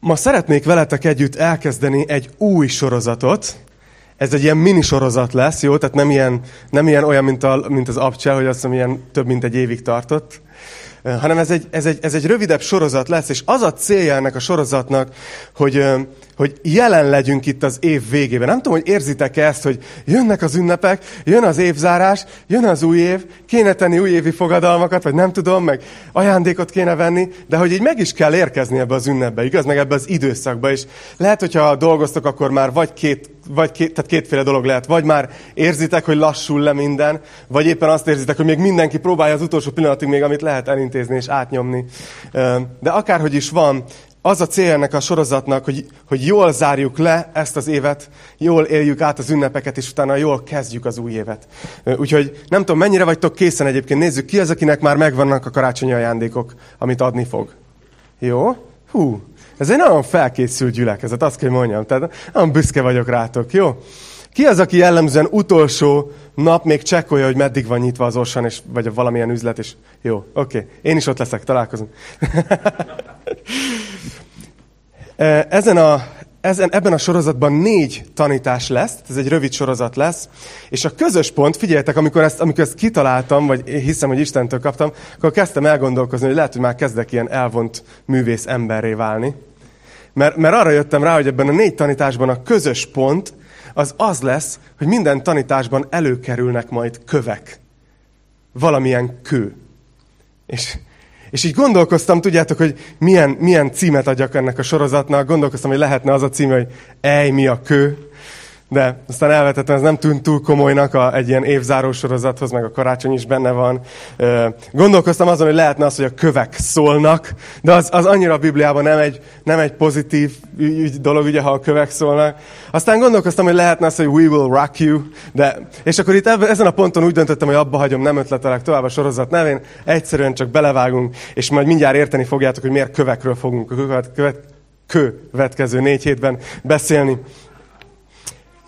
Ma szeretnék veletek együtt elkezdeni egy új sorozatot. Ez egy ilyen mini sorozat lesz, jó? Tehát nem ilyen, nem ilyen olyan, mint, a, mint az Abcsel, hogy azt hiszem, ilyen több mint egy évig tartott. Hanem ez egy, ez, egy, ez egy rövidebb sorozat lesz, és az a célja ennek a sorozatnak, hogy, hogy jelen legyünk itt az év végében. Nem tudom, hogy érzitek-e ezt, hogy jönnek az ünnepek, jön az évzárás, jön az új év, kéne tenni újévi fogadalmakat, vagy nem tudom, meg ajándékot kéne venni, de hogy így meg is kell érkezni ebbe az ünnepbe, igaz, meg ebbe az időszakba. És lehet, hogyha dolgoztok, akkor már vagy két, vagy két, tehát kétféle dolog lehet. Vagy már érzitek, hogy lassul le minden, vagy éppen azt érzitek, hogy még mindenki próbálja az utolsó pillanatig még, amit lehet elintézni és átnyomni. De akárhogy is van, az a cél ennek a sorozatnak, hogy, hogy jól zárjuk le ezt az évet, jól éljük át az ünnepeket, és utána jól kezdjük az új évet. Úgyhogy nem tudom, mennyire vagytok készen egyébként. Nézzük ki az, akinek már megvannak a karácsonyi ajándékok, amit adni fog. Jó? Hú, ez egy nagyon felkészült gyülekezet, azt kell mondjam. Tehát nagyon büszke vagyok rátok, jó? Ki az, aki jellemzően utolsó nap még csekkolja, hogy meddig van nyitva az Orsan, és, vagy valamilyen üzlet, és jó, oké. Okay. Én is ott leszek, találkozunk. Ezen a, ezen, ebben a sorozatban négy tanítás lesz, ez egy rövid sorozat lesz, és a közös pont, figyeljetek, amikor ezt, amikor ezt kitaláltam, vagy hiszem, hogy Istentől kaptam, akkor kezdtem elgondolkozni, hogy lehet, hogy már kezdek ilyen elvont művész emberré válni. Mert, mert arra jöttem rá, hogy ebben a négy tanításban a közös pont az az lesz, hogy minden tanításban előkerülnek majd kövek. Valamilyen kő. És és így gondolkoztam, tudjátok, hogy milyen, milyen címet adjak ennek a sorozatnak. Gondolkoztam, hogy lehetne az a cím, hogy Ej, mi a kő de aztán elvetettem, ez nem tűnt túl komolynak a, egy ilyen évzáró sorozathoz, meg a karácsony is benne van. Gondolkoztam azon, hogy lehetne az, hogy a kövek szólnak, de az, az annyira a Bibliában nem egy, nem egy pozitív ügy, dolog, ugye, ha a kövek szólnak. Aztán gondolkoztam, hogy lehetne az, hogy we will rock you, de, és akkor itt ezen a ponton úgy döntöttem, hogy abba hagyom, nem ötletelek tovább a sorozat nevén, egyszerűen csak belevágunk, és majd mindjárt érteni fogjátok, hogy miért kövekről fogunk a követ, követ, következő négy hétben beszélni.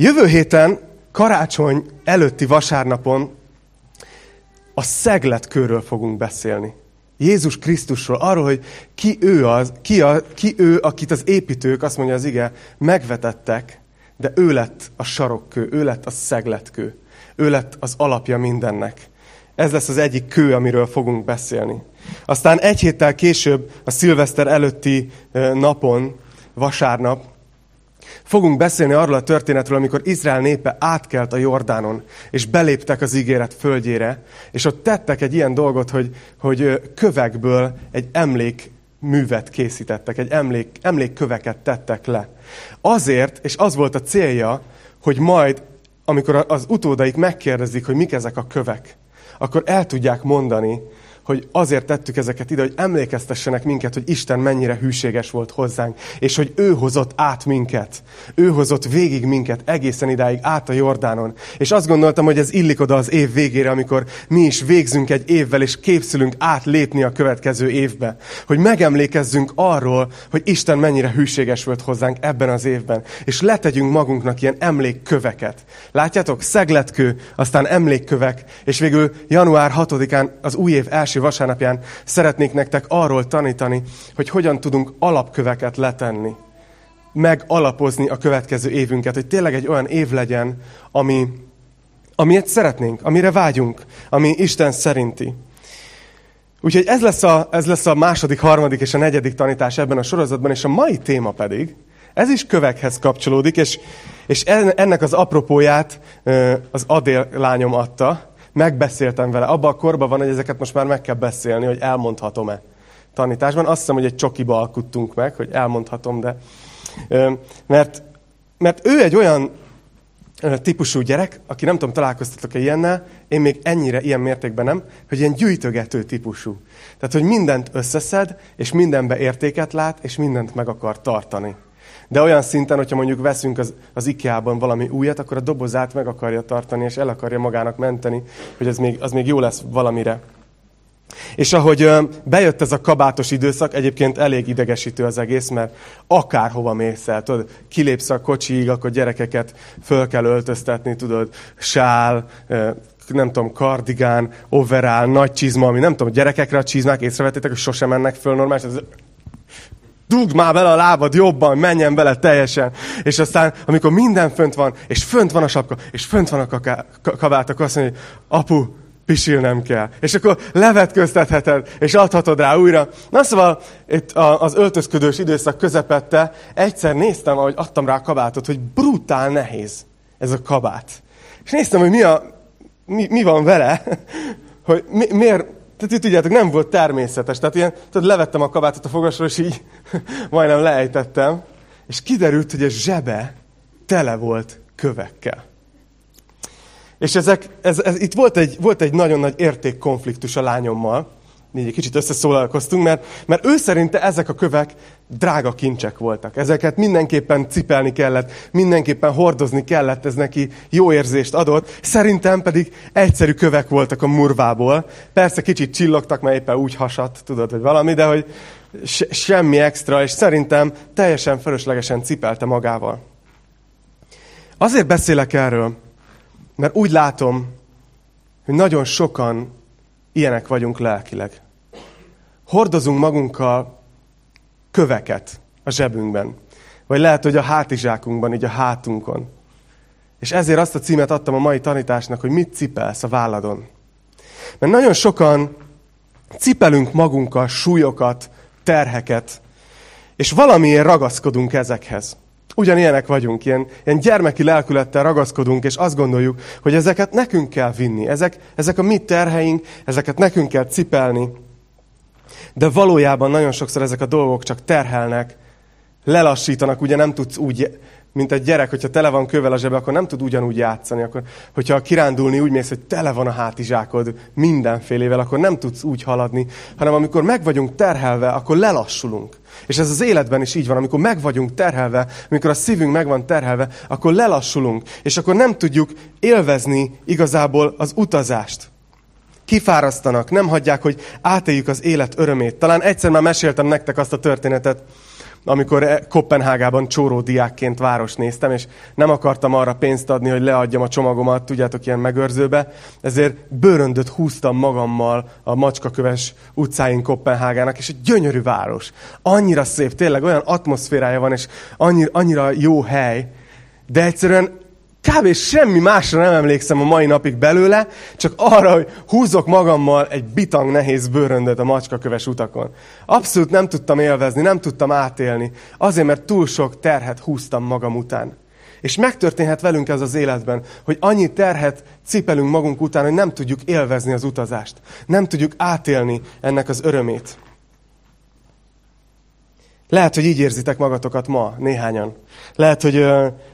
Jövő héten, karácsony előtti vasárnapon a szegletkőről fogunk beszélni. Jézus Krisztusról, arról, hogy ki ő az, ki, a, ki ő, akit az építők, azt mondja az ige, megvetettek, de ő lett a sarokkő, ő lett a szegletkő, ő lett az alapja mindennek. Ez lesz az egyik kő, amiről fogunk beszélni. Aztán egy héttel később, a szilveszter előtti napon, vasárnap, Fogunk beszélni arról a történetről, amikor Izrael népe átkelt a Jordánon, és beléptek az ígéret földjére, és ott tettek egy ilyen dolgot, hogy, hogy kövekből egy emlék művet készítettek, egy emlék, emlékköveket tettek le. Azért, és az volt a célja, hogy majd, amikor az utódaik megkérdezik, hogy mik ezek a kövek, akkor el tudják mondani, hogy azért tettük ezeket ide, hogy emlékeztessenek minket, hogy Isten mennyire hűséges volt hozzánk, és hogy ő hozott át minket. Ő hozott végig minket egészen idáig át a Jordánon. És azt gondoltam, hogy ez illik oda az év végére, amikor mi is végzünk egy évvel, és képszülünk átlépni a következő évbe. Hogy megemlékezzünk arról, hogy Isten mennyire hűséges volt hozzánk ebben az évben. És letegyünk magunknak ilyen emlékköveket. Látjátok? Szegletkő, aztán emlékkövek, és végül január 6-án az új év első első vasárnapján szeretnék nektek arról tanítani, hogy hogyan tudunk alapköveket letenni. Megalapozni a következő évünket, hogy tényleg egy olyan év legyen, ami, amilyet szeretnénk, amire vágyunk, ami Isten szerinti. Úgyhogy ez lesz, a, ez lesz a második, harmadik és a negyedik tanítás ebben a sorozatban, és a mai téma pedig, ez is kövekhez kapcsolódik, és, és ennek az apropóját az Adél lányom adta, megbeszéltem vele. Abban a korban van, hogy ezeket most már meg kell beszélni, hogy elmondhatom-e tanításban. Azt hiszem, hogy egy csokiba alkuttunk meg, hogy elmondhatom, de... Mert, mert ő egy olyan típusú gyerek, aki nem tudom, találkoztatok-e ilyennel, én még ennyire ilyen mértékben nem, hogy ilyen gyűjtögető típusú. Tehát, hogy mindent összeszed, és mindenbe értéket lát, és mindent meg akar tartani. De olyan szinten, hogyha mondjuk veszünk az, az IKEA-ban valami újat, akkor a dobozát meg akarja tartani, és el akarja magának menteni, hogy az még, az még jó lesz valamire. És ahogy bejött ez a kabátos időszak, egyébként elég idegesítő az egész, mert akárhova mész el, tudod, kilépsz a kocsiig, akkor gyerekeket föl kell öltöztetni, tudod, sál, nem tudom, kardigán, overall, nagy csizma, ami nem tudom, gyerekekre a csizmák észrevettétek, hogy sosem mennek föl normális, ez dugd már bele a lábad jobban, menjen bele teljesen. És aztán, amikor minden fönt van, és fönt van a sapka, és fönt van a kabát, akkor azt mondja, hogy apu, pisilnem kell. És akkor levetköztetheted, és adhatod rá újra. Na szóval itt az öltözködős időszak közepette egyszer néztem, ahogy adtam rá a kabátot, hogy brutál nehéz ez a kabát. És néztem, hogy mi, a, mi, mi van vele, hogy mi, miért, tehát tudjátok, nem volt természetes. Tehát ilyen, tudod, levettem a kabátot a fogasról, és így majdnem leejtettem. És kiderült, hogy a zsebe tele volt kövekkel. És ezek, ez, ez, itt volt egy, volt egy nagyon nagy értékkonfliktus a lányommal. Így egy kicsit összeszólalkoztunk, mert, mert ő szerinte ezek a kövek drága kincsek voltak. Ezeket mindenképpen cipelni kellett, mindenképpen hordozni kellett, ez neki jó érzést adott. Szerintem pedig egyszerű kövek voltak a murvából. Persze kicsit csillogtak, mert éppen úgy hasadt, tudod, hogy valami, de hogy se, semmi extra, és szerintem teljesen fölöslegesen cipelte magával. Azért beszélek erről, mert úgy látom, hogy nagyon sokan ilyenek vagyunk lelkileg. Hordozunk magunkkal köveket a zsebünkben. Vagy lehet, hogy a hátizsákunkban, így a hátunkon. És ezért azt a címet adtam a mai tanításnak, hogy mit cipelsz a válladon. Mert nagyon sokan cipelünk magunkkal súlyokat, terheket, és valamiért ragaszkodunk ezekhez. Ugyanilyenek vagyunk, ilyen, ilyen gyermeki lelkülettel ragaszkodunk, és azt gondoljuk, hogy ezeket nekünk kell vinni. Ezek, ezek a mi terheink, ezeket nekünk kell cipelni. De valójában nagyon sokszor ezek a dolgok csak terhelnek, lelassítanak, ugye nem tudsz úgy, mint egy gyerek, hogyha tele van kövel a zsebe, akkor nem tud ugyanúgy játszani. Akkor, hogyha kirándulni úgy mész, hogy tele van a hátizsákod mindenfélével, akkor nem tudsz úgy haladni, hanem amikor meg vagyunk terhelve, akkor lelassulunk. És ez az életben is így van, amikor meg vagyunk terhelve, amikor a szívünk meg van terhelve, akkor lelassulunk, és akkor nem tudjuk élvezni igazából az utazást. Kifárasztanak, nem hagyják, hogy átéljük az élet örömét. Talán egyszer már meséltem nektek azt a történetet, amikor e- Kopenhágában csóró diákként város néztem, és nem akartam arra pénzt adni, hogy leadjam a csomagomat, tudjátok, ilyen megőrzőbe, ezért bőröndöt húztam magammal a macskaköves utcáin Kopenhágának, és egy gyönyörű város. Annyira szép, tényleg olyan atmoszférája van, és annyira, annyira jó hely, de egyszerűen Kb. semmi másra nem emlékszem a mai napig belőle, csak arra, hogy húzok magammal egy bitang nehéz bőröndöt a macskaköves utakon. Abszolút nem tudtam élvezni, nem tudtam átélni, azért, mert túl sok terhet húztam magam után. És megtörténhet velünk ez az életben, hogy annyi terhet cipelünk magunk után, hogy nem tudjuk élvezni az utazást. Nem tudjuk átélni ennek az örömét. Lehet, hogy így érzitek magatokat ma, néhányan. Lehet, hogy,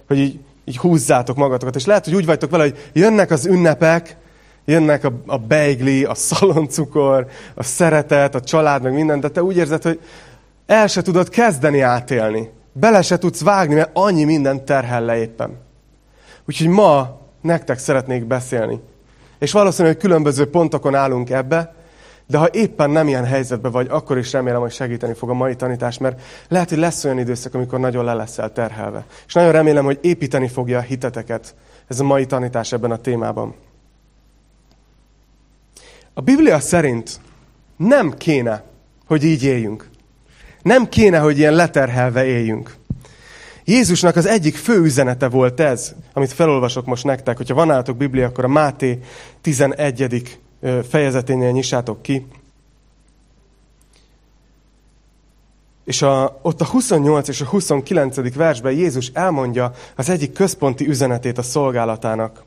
hogy így így húzzátok magatokat. És lehet, hogy úgy vagytok vele, hogy jönnek az ünnepek, jönnek a, a beigli, a szaloncukor, a szeretet, a család, meg minden, de te úgy érzed, hogy el se tudod kezdeni átélni. Bele se tudsz vágni, mert annyi minden terhel le éppen. Úgyhogy ma nektek szeretnék beszélni. És valószínűleg különböző pontokon állunk ebbe, de ha éppen nem ilyen helyzetben vagy, akkor is remélem, hogy segíteni fog a mai tanítás, mert lehet, hogy lesz olyan időszak, amikor nagyon le leszel terhelve. És nagyon remélem, hogy építeni fogja a hiteteket ez a mai tanítás ebben a témában. A Biblia szerint nem kéne, hogy így éljünk. Nem kéne, hogy ilyen leterhelve éljünk. Jézusnak az egyik fő üzenete volt ez, amit felolvasok most nektek. Hogyha van állatok Biblia, akkor a Máté 11 fejezeténél nyissátok ki. És a, ott a 28 és a 29. versben Jézus elmondja az egyik központi üzenetét a szolgálatának.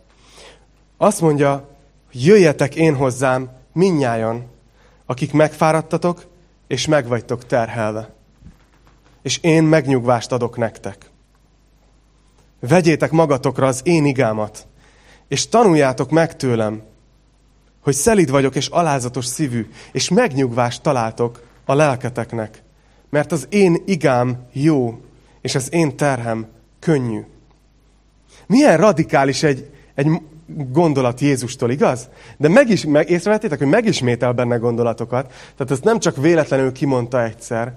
Azt mondja, jöjjetek én hozzám, minnyájan, akik megfáradtatok, és megvagytok terhelve. És én megnyugvást adok nektek. Vegyétek magatokra az én igámat, és tanuljátok meg tőlem, hogy szelid vagyok és alázatos szívű, és megnyugvást találtok a lelketeknek. Mert az én igám jó, és az én terhem könnyű. Milyen radikális egy, egy gondolat Jézustól, igaz? De meg is, meg, észrevettétek, hogy megismétel benne gondolatokat. Tehát ezt nem csak véletlenül kimondta egyszer,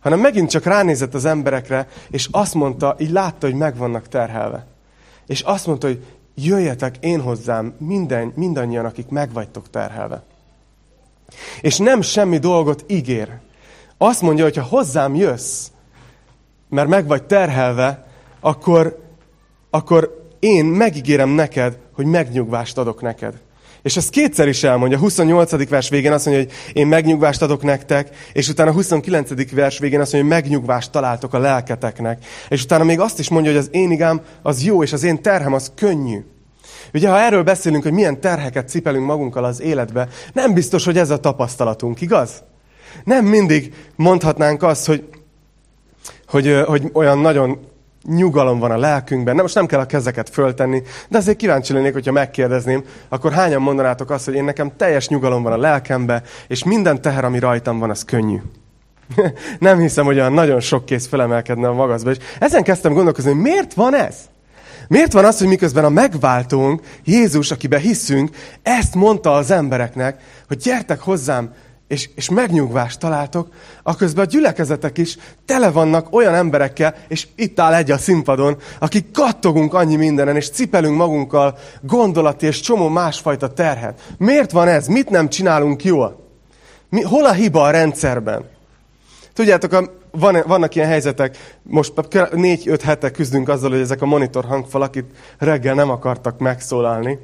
hanem megint csak ránézett az emberekre, és azt mondta, így látta, hogy meg vannak terhelve. És azt mondta, hogy jöjjetek én hozzám minden, mindannyian, akik megvagytok terhelve. És nem semmi dolgot ígér. Azt mondja, hogy ha hozzám jössz, mert meg vagy terhelve, akkor, akkor én megígérem neked, hogy megnyugvást adok neked. És ezt kétszer is elmondja. A 28. vers végén azt mondja, hogy én megnyugvást adok nektek, és utána a 29. vers végén azt mondja, hogy megnyugvást találtok a lelketeknek. És utána még azt is mondja, hogy az én igám az jó, és az én terhem az könnyű. Ugye, ha erről beszélünk, hogy milyen terheket cipelünk magunkkal az életbe, nem biztos, hogy ez a tapasztalatunk, igaz? Nem mindig mondhatnánk azt, hogy, hogy, hogy olyan nagyon nyugalom van a lelkünkben. Nem, most nem kell a kezeket föltenni, de azért kíváncsi lennék, hogyha megkérdezném, akkor hányan mondanátok azt, hogy én nekem teljes nyugalom van a lelkembe, és minden teher, ami rajtam van, az könnyű. nem hiszem, hogy olyan nagyon sok kész felemelkedne a magazba. És ezen kezdtem gondolkozni, hogy miért van ez? Miért van az, hogy miközben a megváltónk, Jézus, akiben hiszünk, ezt mondta az embereknek, hogy gyertek hozzám, és, és megnyugvást találtok, aközben a gyülekezetek is tele vannak olyan emberekkel, és itt áll egy a színpadon, akik kattogunk annyi mindenen, és cipelünk magunkkal gondolati és csomó másfajta terhet. Miért van ez? Mit nem csinálunk jól? Mi, hol a hiba a rendszerben? Tudjátok, a, van, vannak ilyen helyzetek, most négy-öt hete küzdünk azzal, hogy ezek a monitor hangfalak itt reggel nem akartak megszólalni.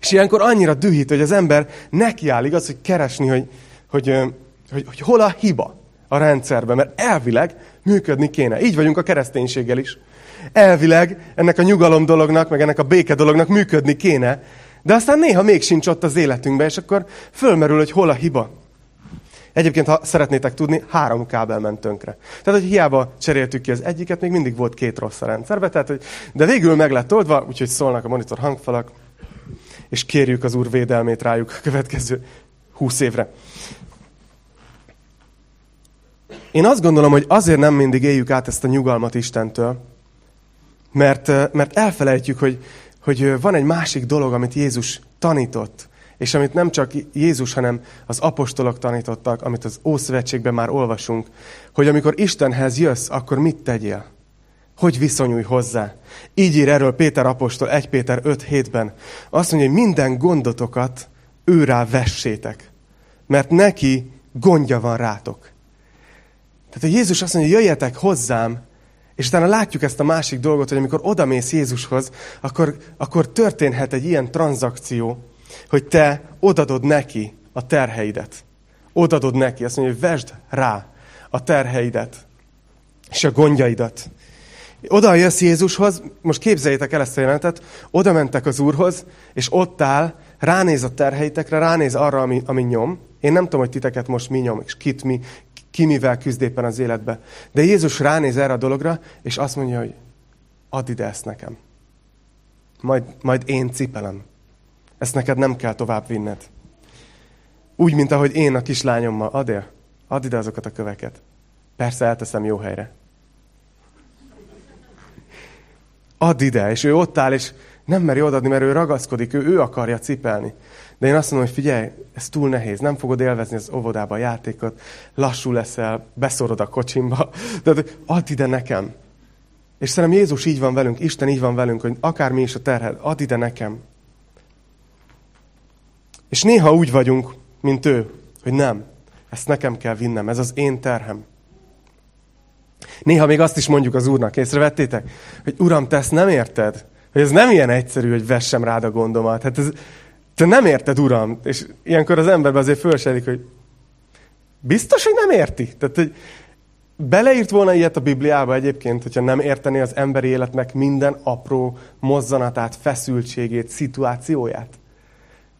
És ilyenkor annyira dühít, hogy az ember nekiáll, igaz, hogy keresni, hogy, hogy, hogy, hogy hol a hiba a rendszerben, mert elvileg működni kéne. Így vagyunk a kereszténységgel is. Elvileg ennek a nyugalom dolognak, meg ennek a béke dolognak működni kéne, de aztán néha még sincs ott az életünkben, és akkor fölmerül, hogy hol a hiba. Egyébként, ha szeretnétek tudni, három kábel ment tönkre. Tehát, hogy hiába cseréltük ki az egyiket, még mindig volt két rossz a rendszerbe, tehát, hogy, de végül meg lett oldva, úgyhogy szólnak a monitor hangfalak, és kérjük az Úr védelmét rájuk a következő húsz évre. Én azt gondolom, hogy azért nem mindig éljük át ezt a nyugalmat Istentől, mert, mert elfelejtjük, hogy, hogy van egy másik dolog, amit Jézus tanított, és amit nem csak Jézus, hanem az apostolok tanítottak, amit az Ószövetségben már olvasunk, hogy amikor Istenhez jössz, akkor mit tegyél? Hogy viszonyulj hozzá? Így ír erről Péter apostol 1 Péter 5.7-ben. Azt mondja, hogy minden gondotokat őrá vessétek, mert neki gondja van rátok. Tehát, hogy Jézus azt mondja, jöjjetek hozzám, és utána látjuk ezt a másik dolgot, hogy amikor odamész Jézushoz, akkor, akkor történhet egy ilyen tranzakció, hogy te odadod neki a terheidet. Odadod neki, azt mondja, hogy vesd rá a terheidet és a gondjaidat. Oda jössz Jézushoz, most képzeljétek el ezt a jelentet, oda mentek az Úrhoz, és ott áll, ránéz a terheitekre, ránéz arra, ami, ami nyom. Én nem tudom, hogy titeket most mi nyom, és kit mi, ki mivel küzd éppen az életbe. De Jézus ránéz erre a dologra, és azt mondja, hogy add ide ezt nekem. Majd, majd én cipelem. Ezt neked nem kell tovább vinned. Úgy, mint ahogy én a kislányommal. Add el. Add ide azokat a köveket. Persze elteszem jó helyre. Add ide. És ő ott áll, és nem meri odaadni, mert ő ragaszkodik, ő, ő akarja cipelni. De én azt mondom, hogy figyelj, ez túl nehéz, nem fogod élvezni az óvodába a játékot, lassú leszel, beszorod a kocsimba, de add ide nekem. És szerintem Jézus így van velünk, Isten így van velünk, hogy akármi is a terhel, add ide nekem. És néha úgy vagyunk, mint ő, hogy nem, ezt nekem kell vinnem, ez az én terhem. Néha még azt is mondjuk az Úrnak, észrevettétek? Hogy Uram, te ezt nem érted? Hogy ez nem ilyen egyszerű, hogy vessem rád a gondomat. Hát ez, te nem érted, Uram. És ilyenkor az emberbe azért fölsedik, hogy biztos, hogy nem érti. Tehát, hogy beleírt volna ilyet a Bibliába egyébként, hogyha nem értené az emberi életnek minden apró mozzanatát, feszültségét, szituációját.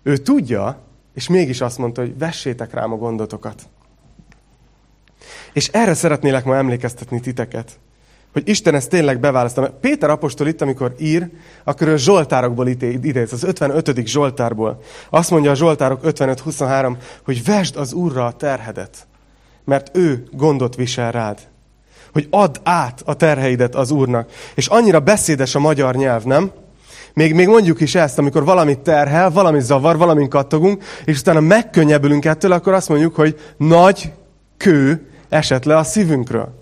Ő tudja, és mégis azt mondta, hogy vessétek rám a gondotokat. És erre szeretnélek ma emlékeztetni titeket, hogy Isten ezt tényleg beválasztom. Péter apostol itt, amikor ír, akkor ő Zsoltárokból idéz, az 55. Zsoltárból. Azt mondja a Zsoltárok 55-23, hogy vesd az Úrra a terhedet, mert ő gondot visel rád. Hogy add át a terheidet az Úrnak. És annyira beszédes a magyar nyelv, nem? Még, még mondjuk is ezt, amikor valamit terhel, valami zavar, valamin kattogunk, és utána megkönnyebbülünk ettől, akkor azt mondjuk, hogy nagy kő esett le a szívünkről.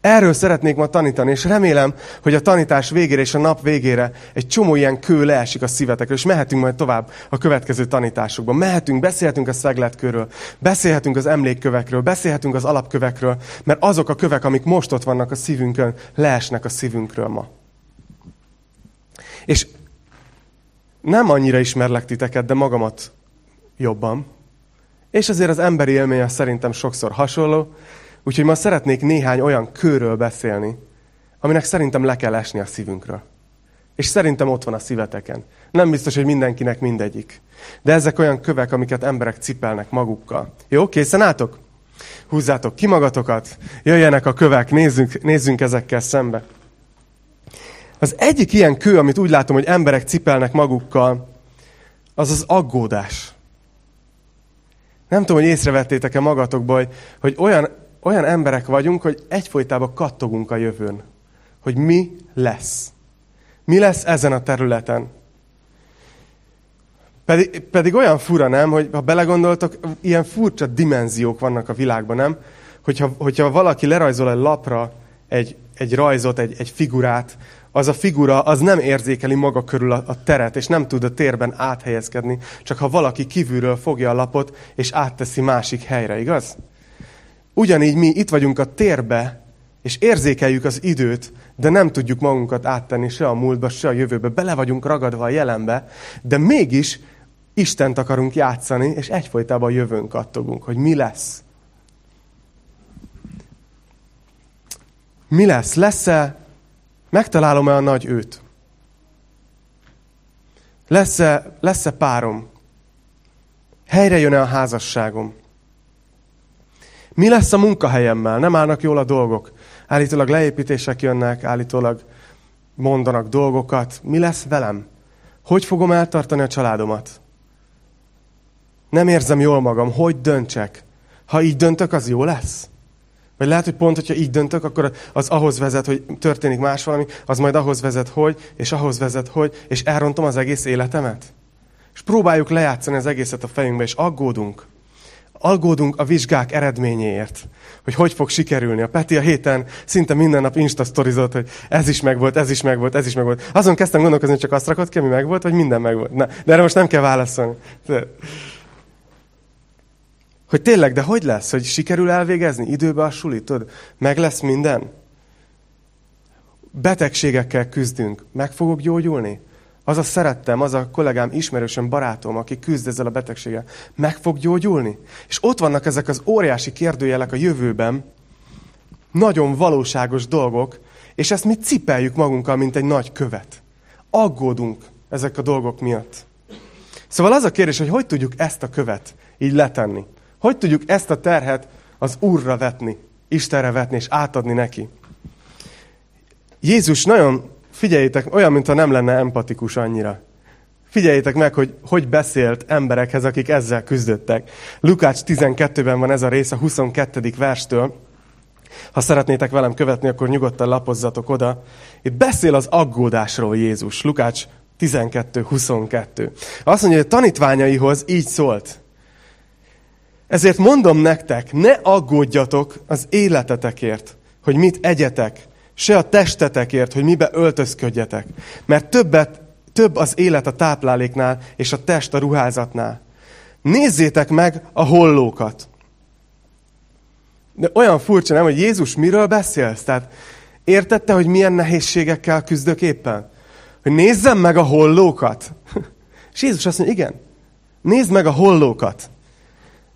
Erről szeretnék ma tanítani, és remélem, hogy a tanítás végére és a nap végére egy csomó ilyen kő leesik a szívetekről, és mehetünk majd tovább a következő tanításokban. Mehetünk, beszélhetünk a szegletkőről, beszélhetünk az emlékkövekről, beszélhetünk az alapkövekről, mert azok a kövek, amik most ott vannak a szívünkön, leesnek a szívünkről ma. És nem annyira ismerlek titeket, de magamat jobban. És azért az emberi élménye szerintem sokszor hasonló, úgyhogy ma szeretnék néhány olyan kőről beszélni, aminek szerintem le kell esni a szívünkről. És szerintem ott van a szíveteken. Nem biztos, hogy mindenkinek mindegyik. De ezek olyan kövek, amiket emberek cipelnek magukkal. Jó, készen álltok? Húzzátok ki magatokat, jöjjenek a kövek, nézzünk, nézzünk ezekkel szembe. Az egyik ilyen kő, amit úgy látom, hogy emberek cipelnek magukkal, az az aggódás. Nem tudom, hogy észrevettétek-e magatokból, hogy, hogy olyan, olyan emberek vagyunk, hogy egyfolytában kattogunk a jövőn. Hogy mi lesz. Mi lesz ezen a területen. Pedig, pedig olyan fura, nem, hogy ha belegondoltok, ilyen furcsa dimenziók vannak a világban, nem? Hogyha, hogyha valaki lerajzol egy lapra egy, egy rajzot, egy, egy figurát, az a figura az nem érzékeli maga körül a, a teret, és nem tud a térben áthelyezkedni, csak ha valaki kívülről fogja a lapot, és átteszi másik helyre, igaz? Ugyanígy mi itt vagyunk a térbe, és érzékeljük az időt, de nem tudjuk magunkat áttenni se a múltba, se a jövőbe. Bele vagyunk ragadva a jelenbe, de mégis Istent akarunk játszani, és egyfolytában a jövőn kattogunk, hogy mi lesz. Mi lesz? Lesz-e Megtalálom-e a nagy őt? Lesz-e, lesz-e párom? Helyre jön-e a házasságom? Mi lesz a munkahelyemmel? Nem állnak jól a dolgok. Állítólag leépítések jönnek, állítólag mondanak dolgokat. Mi lesz velem? Hogy fogom eltartani a családomat? Nem érzem jól magam. Hogy döntsek? Ha így döntök, az jó lesz? Vagy lehet, hogy pont, hogyha így döntök, akkor az ahhoz vezet, hogy történik más valami, az majd ahhoz vezet, hogy, és ahhoz vezet, hogy, és elrontom az egész életemet. És próbáljuk lejátszani az egészet a fejünkbe, és aggódunk. Aggódunk a vizsgák eredményéért, hogy hogy fog sikerülni. A Peti a héten szinte minden nap instasztorizott, hogy ez is megvolt, ez is megvolt, ez is megvolt. Azon kezdtem gondolkozni, hogy csak azt rakott ki, ami megvolt, vagy minden megvolt. Na, de erre most nem kell válaszolni. Hogy tényleg, de hogy lesz? Hogy sikerül elvégezni időbe a sulit? Tudod, meg lesz minden? Betegségekkel küzdünk. Meg fogok gyógyulni? Az a szerettem, az a kollégám, ismerősöm, barátom, aki küzd ezzel a betegséggel, meg fog gyógyulni? És ott vannak ezek az óriási kérdőjelek a jövőben, nagyon valóságos dolgok, és ezt mi cipeljük magunkkal, mint egy nagy követ. Aggódunk ezek a dolgok miatt. Szóval az a kérdés, hogy hogy tudjuk ezt a követ így letenni. Hogy tudjuk ezt a terhet az Úrra vetni, Istenre vetni és átadni neki? Jézus nagyon, figyeljétek, olyan, mintha nem lenne empatikus annyira. Figyeljétek meg, hogy hogy beszélt emberekhez, akik ezzel küzdöttek. Lukács 12-ben van ez a rész, a 22. verstől. Ha szeretnétek velem követni, akkor nyugodtan lapozzatok oda. Itt beszél az aggódásról Jézus. Lukács 12-22. Azt mondja, hogy a tanítványaihoz így szólt. Ezért mondom nektek, ne aggódjatok az életetekért, hogy mit egyetek, se a testetekért, hogy mibe öltözködjetek. Mert többet, több az élet a tápláléknál, és a test a ruházatnál. Nézzétek meg a hollókat. De olyan furcsa, nem, hogy Jézus miről beszélsz? Tehát értette, hogy milyen nehézségekkel küzdök éppen? Hogy nézzem meg a hollókat. És Jézus azt mondja, igen, nézd meg a hollókat.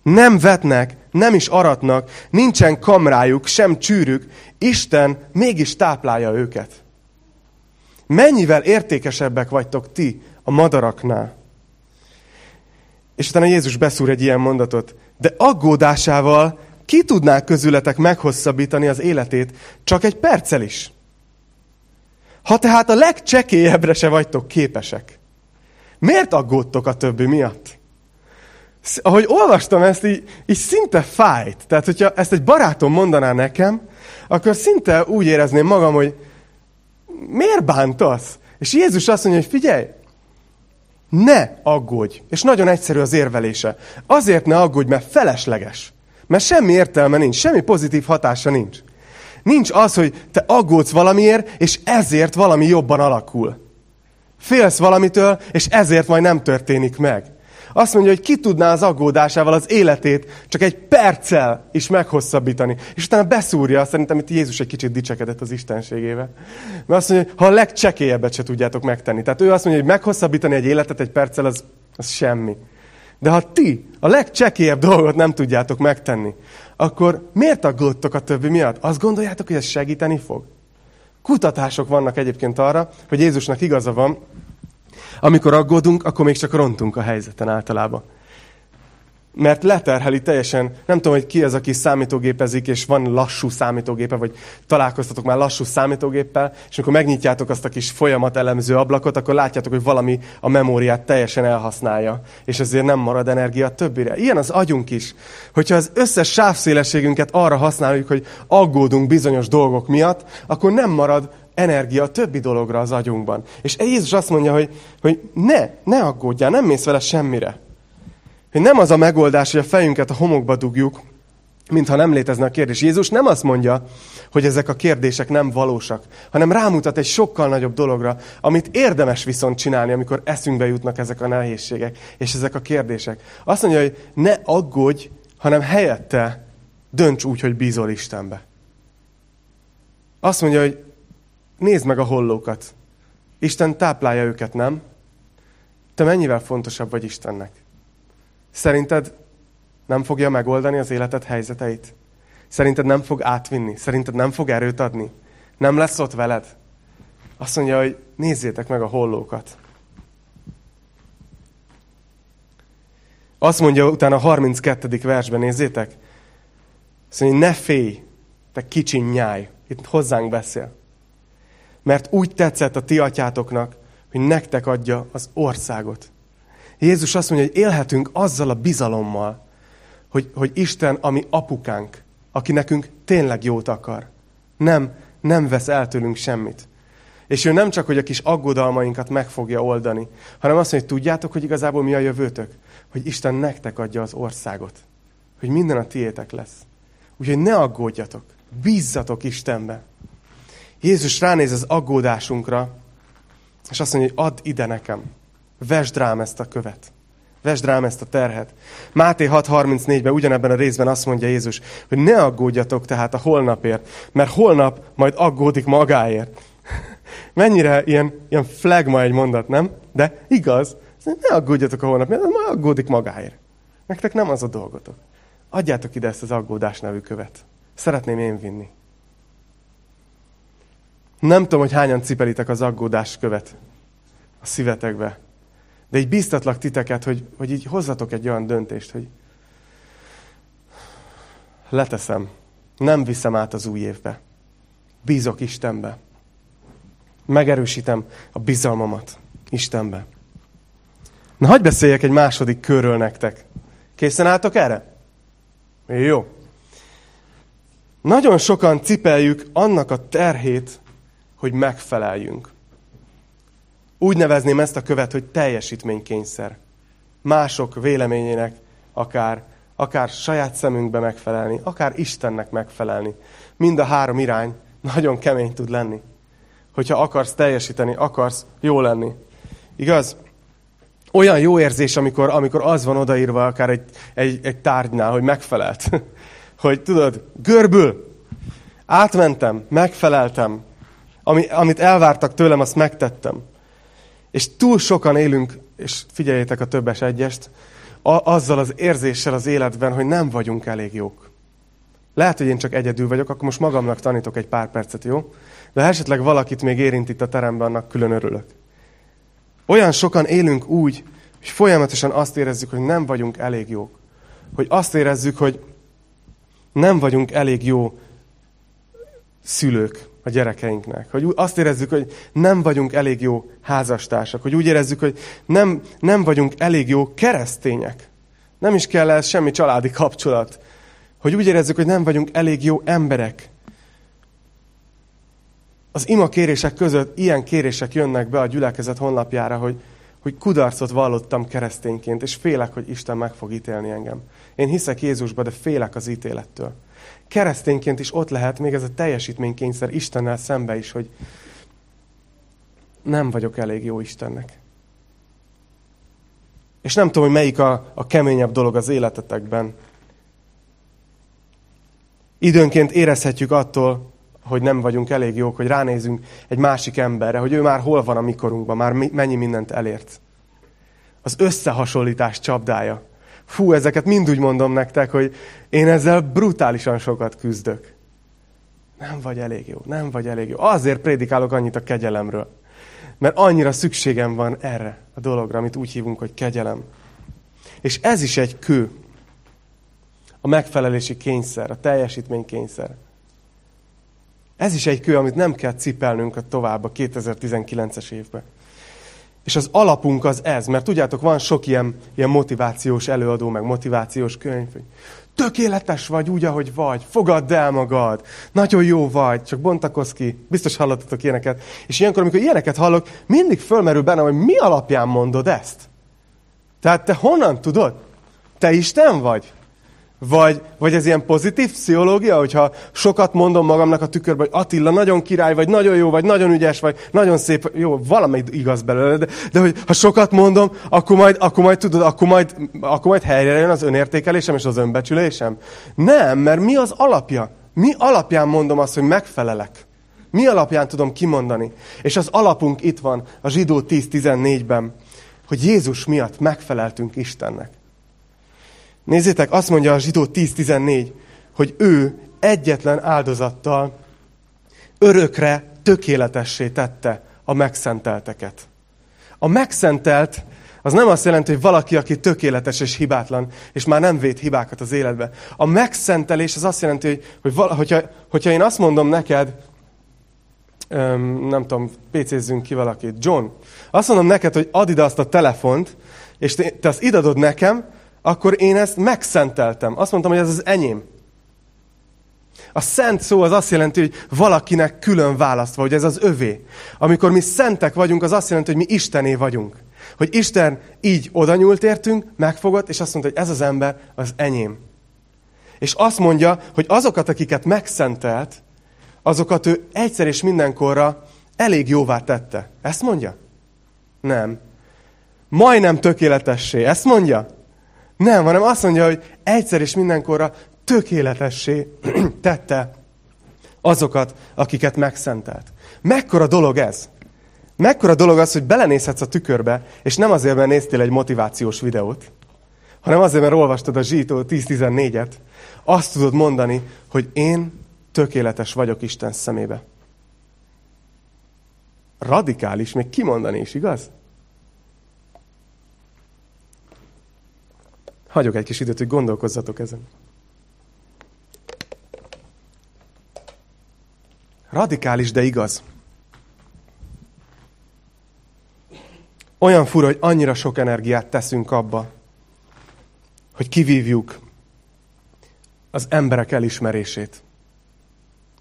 Nem vetnek, nem is aratnak, nincsen kamrájuk, sem csűrük, Isten mégis táplálja őket. Mennyivel értékesebbek vagytok ti a madaraknál? És utána Jézus beszúr egy ilyen mondatot. De aggódásával ki tudná közületek meghosszabbítani az életét csak egy perccel is? Ha tehát a legcsekélyebbre se vagytok képesek, miért aggódtok a többi miatt? Ahogy olvastam ezt, így, így szinte fájt. Tehát, hogyha ezt egy barátom mondaná nekem, akkor szinte úgy érezném magam, hogy miért bántasz? És Jézus azt mondja, hogy figyelj, ne aggódj. És nagyon egyszerű az érvelése. Azért ne aggódj, mert felesleges. Mert semmi értelme nincs, semmi pozitív hatása nincs. Nincs az, hogy te aggódsz valamiért, és ezért valami jobban alakul. Félsz valamitől, és ezért majd nem történik meg. Azt mondja, hogy ki tudná az aggódásával az életét csak egy perccel is meghosszabbítani. És utána beszúrja, szerintem itt Jézus egy kicsit dicsekedett az istenségével. Mert azt mondja, ha a legcsekélyebbet se tudjátok megtenni. Tehát ő azt mondja, hogy meghosszabbítani egy életet egy perccel, az, az semmi. De ha ti a legcsekélyebb dolgot nem tudjátok megtenni, akkor miért aggódtok a többi miatt? Azt gondoljátok, hogy ez segíteni fog? Kutatások vannak egyébként arra, hogy Jézusnak igaza van, amikor aggódunk, akkor még csak rontunk a helyzeten általában. Mert leterheli teljesen, nem tudom, hogy ki az, aki számítógépezik, és van lassú számítógépe, vagy találkoztatok már lassú számítógéppel, és amikor megnyitjátok azt a kis folyamat elemző ablakot, akkor látjátok, hogy valami a memóriát teljesen elhasználja, és ezért nem marad energia többire. Ilyen az agyunk is. Hogyha az összes sávszélességünket arra használjuk, hogy aggódunk bizonyos dolgok miatt, akkor nem marad energia a többi dologra az agyunkban. És Jézus azt mondja, hogy, hogy ne, ne aggódjál, nem mész vele semmire. Hogy nem az a megoldás, hogy a fejünket a homokba dugjuk, mintha nem létezne a kérdés. Jézus nem azt mondja, hogy ezek a kérdések nem valósak, hanem rámutat egy sokkal nagyobb dologra, amit érdemes viszont csinálni, amikor eszünkbe jutnak ezek a nehézségek és ezek a kérdések. Azt mondja, hogy ne aggódj, hanem helyette dönts úgy, hogy bízol Istenbe. Azt mondja, hogy nézd meg a hollókat. Isten táplálja őket, nem? Te mennyivel fontosabb vagy Istennek? Szerinted nem fogja megoldani az életed helyzeteit? Szerinted nem fog átvinni? Szerinted nem fog erőt adni? Nem lesz ott veled? Azt mondja, hogy nézzétek meg a hollókat. Azt mondja utána a 32. versben, nézzétek. Azt mondja, ne félj, te kicsi nyáj. Itt hozzánk beszél. Mert úgy tetszett a ti atyátoknak, hogy nektek adja az országot. Jézus azt mondja, hogy élhetünk azzal a bizalommal, hogy, hogy Isten, ami apukánk, aki nekünk tényleg jót akar. Nem, nem vesz el tőlünk semmit. És ő nem csak, hogy a kis aggodalmainkat meg fogja oldani, hanem azt mondja, hogy tudjátok, hogy igazából mi a jövőtök? Hogy Isten nektek adja az országot. Hogy minden a tiétek lesz. Úgyhogy ne aggódjatok. Bízzatok Istenbe. Jézus ránéz az aggódásunkra, és azt mondja, hogy add ide nekem. Vesd rám ezt a követ. Vesd rám ezt a terhet. Máté 6.34-ben ugyanebben a részben azt mondja Jézus, hogy ne aggódjatok tehát a holnapért, mert holnap majd aggódik magáért. Mennyire ilyen, ilyen flagma egy mondat, nem? De igaz. Ne aggódjatok a holnapért, mert majd aggódik magáért. Nektek nem az a dolgotok. Adjátok ide ezt az aggódás nevű követ. Szeretném én vinni. Nem tudom, hogy hányan cipelitek az aggódás követ a szívetekbe. De így bíztatlak titeket, hogy, hogy így hozzatok egy olyan döntést, hogy leteszem, nem viszem át az új évbe. Bízok Istenbe. Megerősítem a bizalmamat Istenbe. Na, hagyd beszéljek egy második körről nektek. Készen álltok erre? Jó. Nagyon sokan cipeljük annak a terhét, hogy megfeleljünk. Úgy nevezném ezt a követ, hogy teljesítménykényszer. Mások véleményének akár, akár saját szemünkbe megfelelni, akár Istennek megfelelni. Mind a három irány nagyon kemény tud lenni. Hogyha akarsz teljesíteni, akarsz jó lenni. Igaz? Olyan jó érzés, amikor, amikor az van odaírva akár egy, egy, egy tárgynál, hogy megfelelt. hogy tudod, görbül, átmentem, megfeleltem, ami, amit elvártak tőlem, azt megtettem. És túl sokan élünk, és figyeljétek a többes egyest, a, azzal az érzéssel az életben, hogy nem vagyunk elég jók. Lehet, hogy én csak egyedül vagyok, akkor most magamnak tanítok egy pár percet, jó? De ha esetleg valakit még érint itt a teremben, annak külön örülök. Olyan sokan élünk úgy, hogy folyamatosan azt érezzük, hogy nem vagyunk elég jók. Hogy azt érezzük, hogy nem vagyunk elég jó szülők a gyerekeinknek. Hogy azt érezzük, hogy nem vagyunk elég jó házastársak. Hogy úgy érezzük, hogy nem, nem vagyunk elég jó keresztények. Nem is kell ez semmi családi kapcsolat. Hogy úgy érezzük, hogy nem vagyunk elég jó emberek. Az ima kérések között ilyen kérések jönnek be a gyülekezet honlapjára, hogy, hogy kudarcot vallottam keresztényként, és félek, hogy Isten meg fog ítélni engem. Én hiszek Jézusba, de félek az ítélettől. Keresztényként is ott lehet még ez a teljesítménykényszer Istennel szembe is, hogy nem vagyok elég jó Istennek. És nem tudom, hogy melyik a, a keményebb dolog az életetekben. Időnként érezhetjük attól, hogy nem vagyunk elég jók, hogy ránézünk egy másik emberre, hogy ő már hol van a mikorunkban, már mennyi mindent elért. Az összehasonlítás csapdája. Fú, ezeket mind úgy mondom nektek, hogy én ezzel brutálisan sokat küzdök. Nem vagy elég jó, nem vagy elég jó. Azért prédikálok annyit a kegyelemről. Mert annyira szükségem van erre a dologra, amit úgy hívunk, hogy kegyelem. És ez is egy kő. A megfelelési kényszer, a teljesítmény kényszer. Ez is egy kő, amit nem kell cipelnünk a tovább a 2019-es évben. És az alapunk az ez, mert tudjátok, van sok ilyen, ilyen motivációs előadó, meg motivációs könyv, hogy tökéletes vagy úgy, ahogy vagy, fogadd el magad, nagyon jó vagy, csak bontakozz ki, biztos hallottatok ilyeneket. És ilyenkor, amikor ilyeneket hallok, mindig fölmerül bennem, hogy mi alapján mondod ezt? Tehát te honnan tudod? Te Isten vagy? Vagy, vagy ez ilyen pozitív pszichológia, hogyha sokat mondom magamnak a tükörbe, hogy Attila nagyon király, vagy nagyon jó, vagy nagyon ügyes, vagy nagyon szép, jó, valami igaz belőle, de, de hogy ha sokat mondom, akkor majd, akkor majd tudod, akkor majd, akkor majd helyre jön az önértékelésem és az önbecsülésem. Nem, mert mi az alapja? Mi alapján mondom azt, hogy megfelelek? Mi alapján tudom kimondani? És az alapunk itt van a zsidó 10.14-ben, hogy Jézus miatt megfeleltünk Istennek. Nézzétek, azt mondja a zsidó 10.14, hogy ő egyetlen áldozattal örökre tökéletessé tette a megszentelteket. A megszentelt az nem azt jelenti, hogy valaki, aki tökéletes és hibátlan, és már nem véd hibákat az életbe. A megszentelés az azt jelenti, hogy, hogy vala, hogyha, hogyha én azt mondom neked, öm, nem tudom, pécézzünk ki valakit, John, azt mondom neked, hogy add ide azt a telefont, és te, te azt idadod nekem, akkor én ezt megszenteltem. Azt mondtam, hogy ez az enyém. A szent szó az azt jelenti, hogy valakinek külön választva, hogy ez az övé. Amikor mi szentek vagyunk, az azt jelenti, hogy mi Istené vagyunk. Hogy Isten így oda nyúlt értünk, megfogott, és azt mondta, hogy ez az ember az enyém. És azt mondja, hogy azokat, akiket megszentelt, azokat ő egyszer és mindenkorra elég jóvá tette. Ezt mondja? Nem. Majdnem tökéletessé. Ezt mondja? Nem, hanem azt mondja, hogy egyszer és mindenkorra tökéletessé tette azokat, akiket megszentelt. Mekkora dolog ez? Mekkora dolog az, hogy belenézhetsz a tükörbe, és nem azért, mert néztél egy motivációs videót, hanem azért, mert olvastad a Zsító 10-14-et, azt tudod mondani, hogy én tökéletes vagyok Isten szemébe. Radikális, még kimondani is, igaz? Hagyok egy kis időt, hogy gondolkozzatok ezen. Radikális, de igaz. Olyan fura, hogy annyira sok energiát teszünk abba, hogy kivívjuk az emberek elismerését.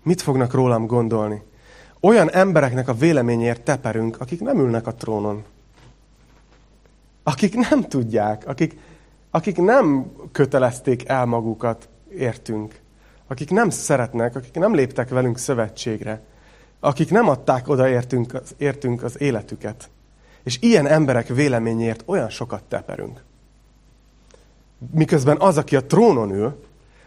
Mit fognak rólam gondolni? Olyan embereknek a véleményért teperünk, akik nem ülnek a trónon. Akik nem tudják, akik akik nem kötelezték el magukat értünk, akik nem szeretnek, akik nem léptek velünk szövetségre, akik nem adták oda értünk, az, értünk az életüket. És ilyen emberek véleményért olyan sokat teperünk. Miközben az, aki a trónon ül,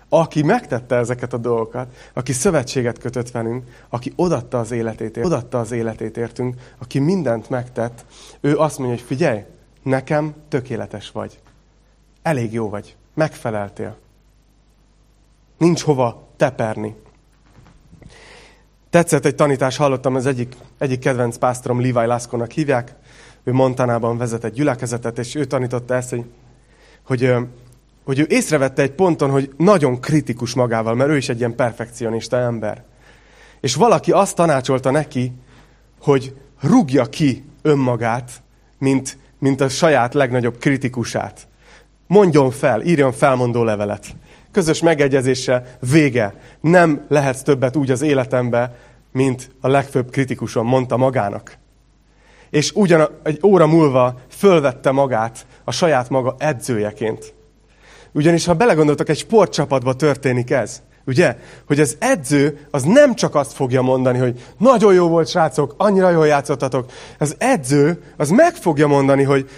aki megtette ezeket a dolgokat, aki szövetséget kötött velünk, aki odatta az életét, odatta az életét értünk, aki mindent megtett, ő azt mondja, hogy figyelj, nekem tökéletes vagy. Elég jó vagy. Megfeleltél. Nincs hova teperni. Tetszett egy tanítás, hallottam, az egyik, egyik kedvenc pásztorom Levi Lasconak hívják, ő Montanában vezet egy gyülekezetet, és ő tanította ezt, hogy, hogy, hogy ő észrevette egy ponton, hogy nagyon kritikus magával, mert ő is egy ilyen perfekcionista ember. És valaki azt tanácsolta neki, hogy rúgja ki önmagát, mint, mint a saját legnagyobb kritikusát. Mondjon fel, írjon felmondó levelet. Közös megegyezéssel vége. Nem lehetsz többet úgy az életembe, mint a legfőbb kritikusom mondta magának. És ugyan egy óra múlva fölvette magát a saját maga edzőjeként. Ugyanis, ha belegondoltak, egy sportcsapatba történik ez. Ugye? Hogy az edző az nem csak azt fogja mondani, hogy nagyon jó volt, srácok, annyira jól játszottatok. Az edző az meg fogja mondani, hogy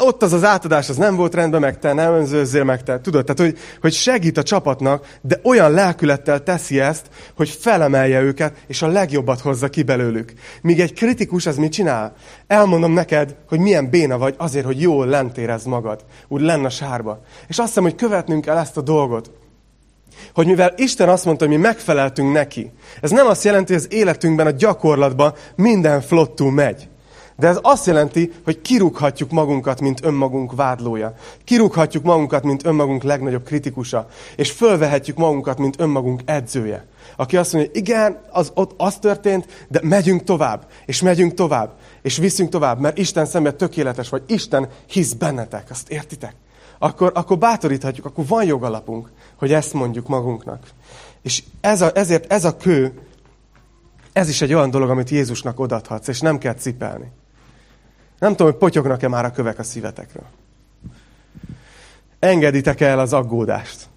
ott az az átadás, az nem volt rendben, meg te nem önzőzzél meg te. Tudod, tehát hogy, hogy segít a csapatnak, de olyan lelkülettel teszi ezt, hogy felemelje őket, és a legjobbat hozza ki belőlük. Míg egy kritikus az mit csinál? Elmondom neked, hogy milyen béna vagy azért, hogy jól lent magad. Úgy lenne a sárba. És azt hiszem, hogy követnünk kell ezt a dolgot. Hogy mivel Isten azt mondta, hogy mi megfeleltünk neki, ez nem azt jelenti, hogy az életünkben, a gyakorlatban minden flottul megy. De ez azt jelenti, hogy kirúghatjuk magunkat, mint önmagunk vádlója. Kirúghatjuk magunkat, mint önmagunk legnagyobb kritikusa. És fölvehetjük magunkat, mint önmagunk edzője. Aki azt mondja, igen, az, ott az történt, de megyünk tovább, és megyünk tovább, és viszünk tovább, mert Isten szemben tökéletes vagy, Isten hisz bennetek, azt értitek? Akkor, akkor bátoríthatjuk, akkor van jogalapunk, hogy ezt mondjuk magunknak. És ez a, ezért ez a kő, ez is egy olyan dolog, amit Jézusnak odathatsz, és nem kell cipelni. Nem tudom, hogy potyognak-e már a kövek a szívetekről. Engeditek el az aggódást?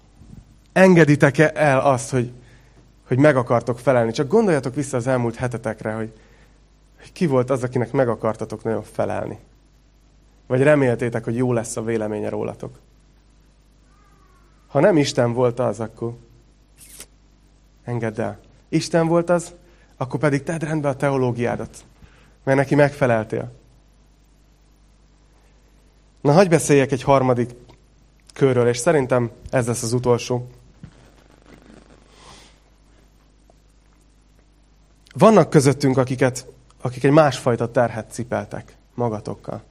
Engeditek el azt, hogy, hogy meg akartok felelni? Csak gondoljatok vissza az elmúlt hetetekre, hogy, hogy ki volt az, akinek meg akartatok nagyon felelni. Vagy reméltétek, hogy jó lesz a véleménye rólatok. Ha nem Isten volt az, akkor engedd el. Isten volt az, akkor pedig tedd rendbe a teológiádat, mert neki megfeleltél. Na, hagyj beszéljek egy harmadik körről, és szerintem ez lesz az utolsó. Vannak közöttünk, akiket, akik egy másfajta terhet cipeltek magatokkal.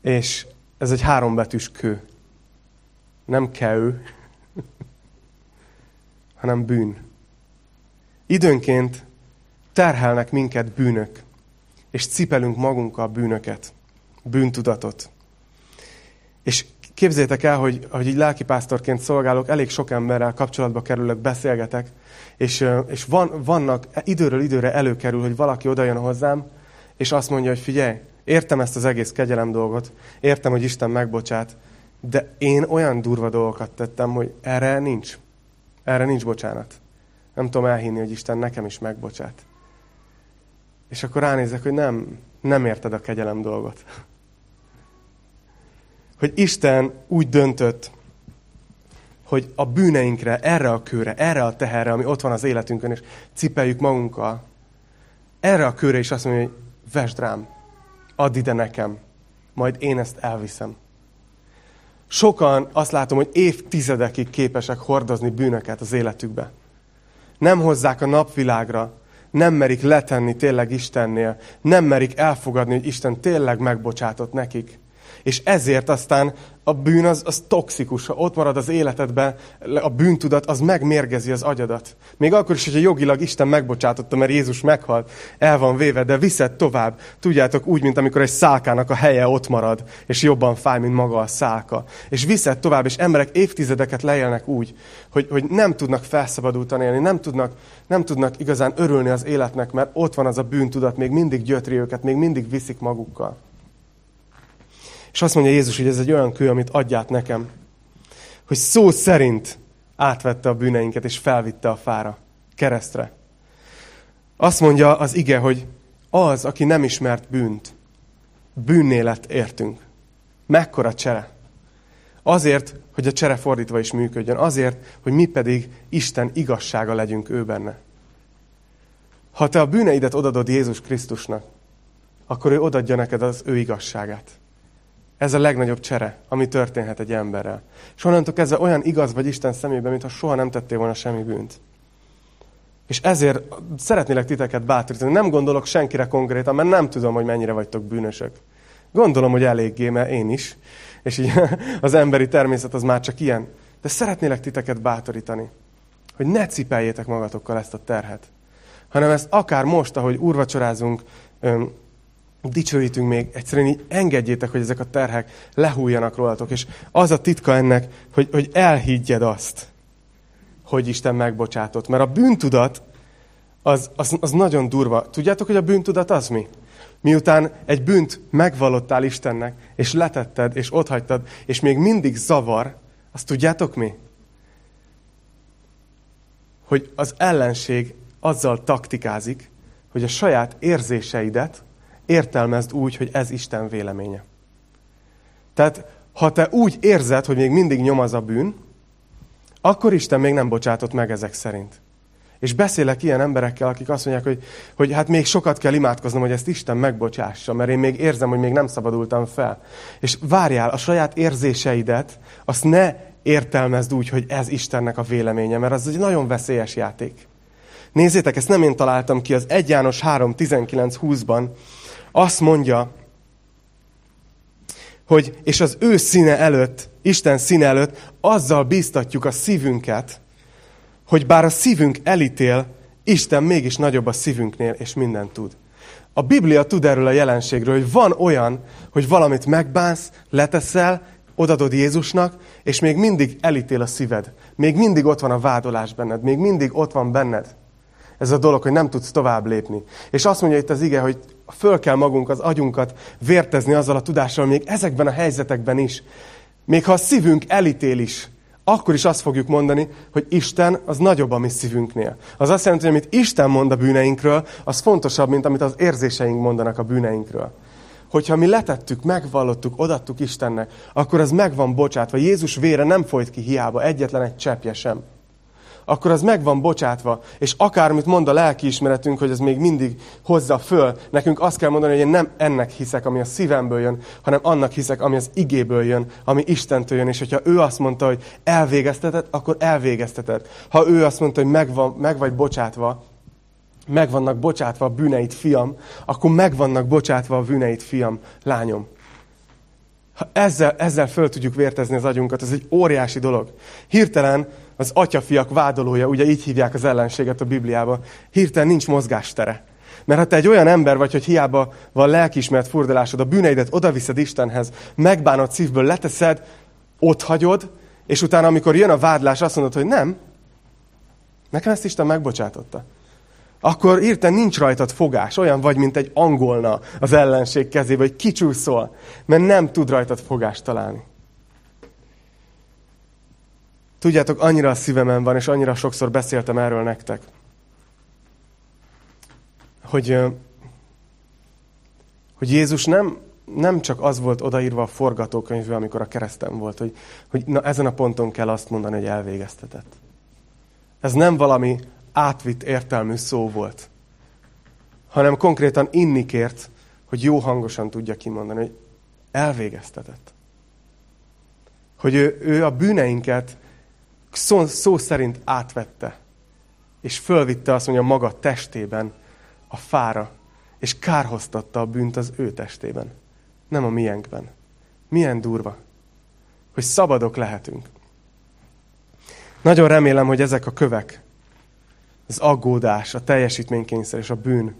És ez egy hárombetűs kő. Nem kő, hanem bűn. Időnként terhelnek minket bűnök, és cipelünk magunkkal bűnöket bűntudatot. És képzétek el, hogy, hogy így lelkipásztorként szolgálok, elég sok emberrel kapcsolatba kerülök, beszélgetek, és, és van, vannak, időről időre előkerül, hogy valaki oda jön hozzám, és azt mondja, hogy figyelj, értem ezt az egész kegyelem dolgot, értem, hogy Isten megbocsát, de én olyan durva dolgokat tettem, hogy erre nincs. Erre nincs bocsánat. Nem tudom elhinni, hogy Isten nekem is megbocsát. És akkor ránézek, hogy nem, nem érted a kegyelem dolgot hogy Isten úgy döntött, hogy a bűneinkre, erre a kőre, erre a teherre, ami ott van az életünkön, és cipeljük magunkkal, erre a kőre is azt mondja, hogy vesd rám, add ide nekem, majd én ezt elviszem. Sokan azt látom, hogy évtizedekig képesek hordozni bűnöket az életükbe. Nem hozzák a napvilágra, nem merik letenni tényleg Istennél, nem merik elfogadni, hogy Isten tényleg megbocsátott nekik. És ezért aztán a bűn az, az toxikus. Ha ott marad az életedben, a bűntudat az megmérgezi az agyadat. Még akkor is, hogyha jogilag Isten megbocsátotta, mert Jézus meghalt, el van véve, de viszed tovább. Tudjátok, úgy, mint amikor egy szálkának a helye ott marad, és jobban fáj, mint maga a szálka. És viszed tovább, és emberek évtizedeket leélnek úgy, hogy, hogy nem tudnak felszabadultan élni, nem tudnak, nem tudnak igazán örülni az életnek, mert ott van az a bűntudat, még mindig gyötri őket, még mindig viszik magukkal. És azt mondja Jézus, hogy ez egy olyan kő, amit adját nekem, hogy szó szerint átvette a bűneinket, és felvitte a fára, keresztre. Azt mondja az ige, hogy az, aki nem ismert bűnt, bűnné lett értünk. Mekkora csere. Azért, hogy a csere fordítva is működjön. Azért, hogy mi pedig Isten igazsága legyünk ő benne. Ha te a bűneidet odadod Jézus Krisztusnak, akkor ő odadja neked az ő igazságát. Ez a legnagyobb csere, ami történhet egy emberrel. És onnantól kezdve olyan igaz vagy Isten szemében, mintha soha nem tettél volna semmi bűnt. És ezért szeretnélek titeket bátorítani. Nem gondolok senkire konkrétan, mert nem tudom, hogy mennyire vagytok bűnösök. Gondolom, hogy eléggé, mert én is. És így az emberi természet az már csak ilyen. De szeretnélek titeket bátorítani, hogy ne cipeljétek magatokkal ezt a terhet. Hanem ezt akár most, ahogy úrvacsorázunk, dicsőítünk még, egyszerűen így engedjétek, hogy ezek a terhek lehújjanak rólatok. És az a titka ennek, hogy, hogy elhiggyed azt, hogy Isten megbocsátott. Mert a bűntudat az, az, az nagyon durva. Tudjátok, hogy a bűntudat az mi? Miután egy bűnt megvallottál Istennek, és letetted, és otthagytad, és még mindig zavar, azt tudjátok mi? hogy az ellenség azzal taktikázik, hogy a saját érzéseidet értelmezd úgy, hogy ez Isten véleménye. Tehát, ha te úgy érzed, hogy még mindig nyom az a bűn, akkor Isten még nem bocsátott meg ezek szerint. És beszélek ilyen emberekkel, akik azt mondják, hogy, hogy hát még sokat kell imádkoznom, hogy ezt Isten megbocsássa, mert én még érzem, hogy még nem szabadultam fel. És várjál, a saját érzéseidet, azt ne értelmezd úgy, hogy ez Istennek a véleménye, mert az egy nagyon veszélyes játék. Nézzétek, ezt nem én találtam ki, az 1 János 3, 19, 20-ban azt mondja, hogy és az ő színe előtt, Isten színe előtt azzal bíztatjuk a szívünket, hogy bár a szívünk elítél, Isten mégis nagyobb a szívünknél, és mindent tud. A Biblia tud erről a jelenségről, hogy van olyan, hogy valamit megbánsz, leteszel, odadod Jézusnak, és még mindig elítél a szíved. Még mindig ott van a vádolás benned, még mindig ott van benned. Ez a dolog, hogy nem tudsz tovább lépni. És azt mondja itt az ige, hogy föl kell magunk, az agyunkat vértezni azzal a tudással, még ezekben a helyzetekben is. Még ha a szívünk elítél is, akkor is azt fogjuk mondani, hogy Isten az nagyobb a mi szívünknél. Az azt jelenti, hogy amit Isten mond a bűneinkről, az fontosabb, mint amit az érzéseink mondanak a bűneinkről. Hogyha mi letettük, megvallottuk, odattuk Istennek, akkor az meg van bocsátva. Jézus vére nem folyt ki hiába, egyetlen egy cseppje sem akkor az meg van bocsátva. És akármit mond a lelkiismeretünk, hogy ez még mindig hozza föl, nekünk azt kell mondani, hogy én nem ennek hiszek, ami a szívemből jön, hanem annak hiszek, ami az igéből jön, ami Istentől jön. És hogyha ő azt mondta, hogy elvégezteted, akkor elvégezteted. Ha ő azt mondta, hogy meg, van, meg vagy bocsátva, meg vannak bocsátva a bűneit, fiam, akkor meg vannak bocsátva a bűneit, fiam, lányom. Ha ezzel, ezzel föl tudjuk vértezni az agyunkat, ez egy óriási dolog. Hirtelen az atyafiak vádolója, ugye így hívják az ellenséget a Bibliában, hirtelen nincs mozgástere. Mert ha te egy olyan ember vagy, hogy hiába van lelkiismert furdalásod, a bűneidet odaviszed Istenhez, megbánod szívből, leteszed, ott hagyod, és utána, amikor jön a vádlás, azt mondod, hogy nem, nekem ezt Isten megbocsátotta. Akkor írten nincs rajtad fogás, olyan vagy, mint egy angolna az ellenség kezébe, hogy kicsúszol, mert nem tud rajtad fogást találni. Tudjátok, annyira a szívemen van, és annyira sokszor beszéltem erről nektek, hogy, hogy Jézus nem, nem csak az volt odaírva a forgatókönyvbe, amikor a keresztem volt, hogy, hogy na, ezen a ponton kell azt mondani, hogy elvégeztetett. Ez nem valami átvitt értelmű szó volt, hanem konkrétan inni kért, hogy jó hangosan tudja kimondani, hogy elvégeztetett. Hogy ő, ő a bűneinket szó, szó szerint átvette, és fölvitte azt mondja maga testében a fára, és kárhoztatta a bűnt az ő testében, nem a miénkben. Milyen durva, hogy szabadok lehetünk. Nagyon remélem, hogy ezek a kövek, az aggódás, a teljesítménykényszer és a bűn,